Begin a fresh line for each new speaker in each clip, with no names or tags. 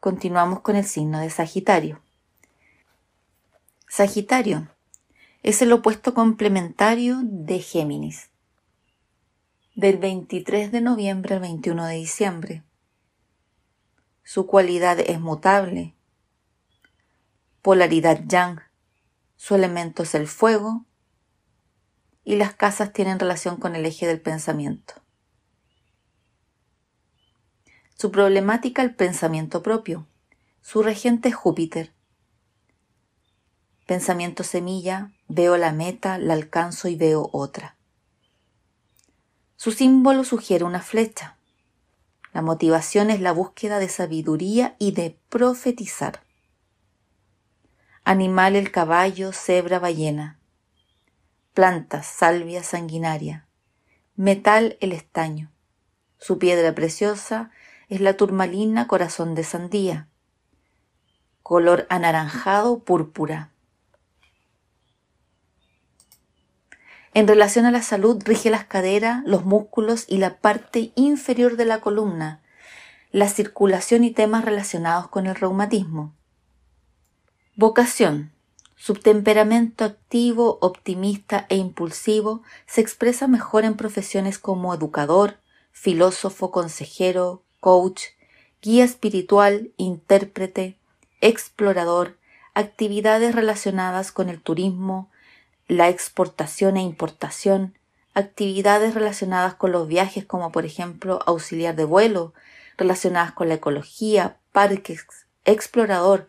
continuamos con el signo de Sagitario. Sagitario es el opuesto complementario de Géminis, del 23 de noviembre al 21 de diciembre. Su cualidad es mutable, polaridad yang, su elemento es el fuego y las casas tienen relación con el eje del pensamiento. Su problemática el pensamiento propio. Su regente es Júpiter. Pensamiento semilla, veo la meta, la alcanzo y veo otra. Su símbolo sugiere una flecha. La motivación es la búsqueda de sabiduría y de profetizar. Animal el caballo, cebra, ballena. Plantas, salvia, sanguinaria. Metal el estaño. Su piedra preciosa es la turmalina corazón de sandía. Color anaranjado, púrpura. En relación a la salud, rige las caderas, los músculos y la parte inferior de la columna, la circulación y temas relacionados con el reumatismo. Vocación. Subtemperamento activo, optimista e impulsivo se expresa mejor en profesiones como educador, filósofo, consejero, coach, guía espiritual, intérprete, explorador, actividades relacionadas con el turismo, la exportación e importación, actividades relacionadas con los viajes como por ejemplo auxiliar de vuelo, relacionadas con la ecología, parques, explorador,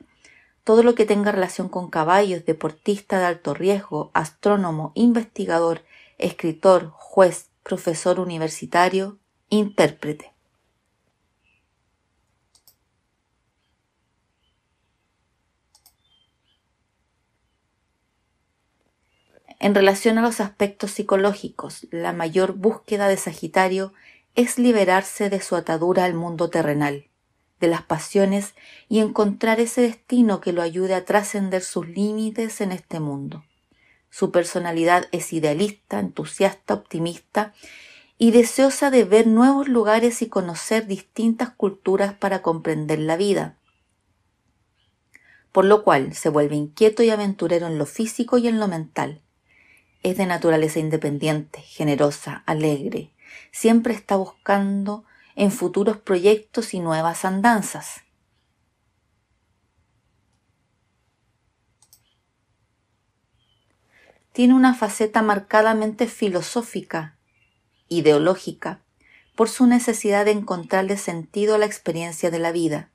todo lo que tenga relación con caballos, deportista de alto riesgo, astrónomo, investigador, escritor, juez, profesor universitario, intérprete. En relación a los aspectos psicológicos, la mayor búsqueda de Sagitario es liberarse de su atadura al mundo terrenal, de las pasiones y encontrar ese destino que lo ayude a trascender sus límites en este mundo. Su personalidad es idealista, entusiasta, optimista y deseosa de ver nuevos lugares y conocer distintas culturas para comprender la vida. Por lo cual se vuelve inquieto y aventurero en lo físico y en lo mental es de naturaleza independiente, generosa, alegre. Siempre está buscando en futuros proyectos y nuevas andanzas. Tiene una faceta marcadamente filosófica, ideológica, por su necesidad de encontrarle sentido a la experiencia de la vida.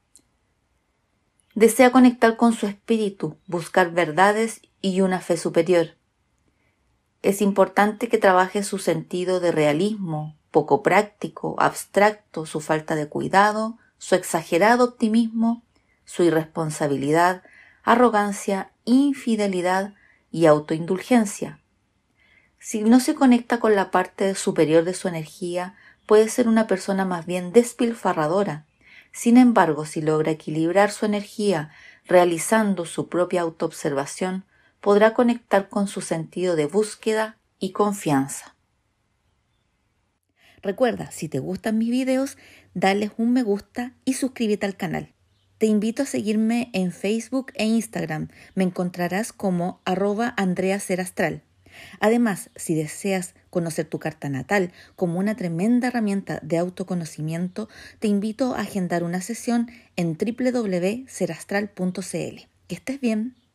Desea conectar con su espíritu, buscar verdades y una fe superior es importante que trabaje su sentido de realismo, poco práctico, abstracto, su falta de cuidado, su exagerado optimismo, su irresponsabilidad, arrogancia, infidelidad y autoindulgencia. Si no se conecta con la parte superior de su energía, puede ser una persona más bien despilfarradora. Sin embargo, si logra equilibrar su energía realizando su propia autoobservación, podrá conectar con su sentido de búsqueda y confianza. Recuerda, si te gustan mis videos, dale un me gusta y suscríbete al canal. Te invito a seguirme en Facebook e Instagram. Me encontrarás como arroba Andrea. Además, si deseas conocer tu carta natal como una tremenda herramienta de autoconocimiento, te invito a agendar una sesión en www.serastral.cl. Que estés bien.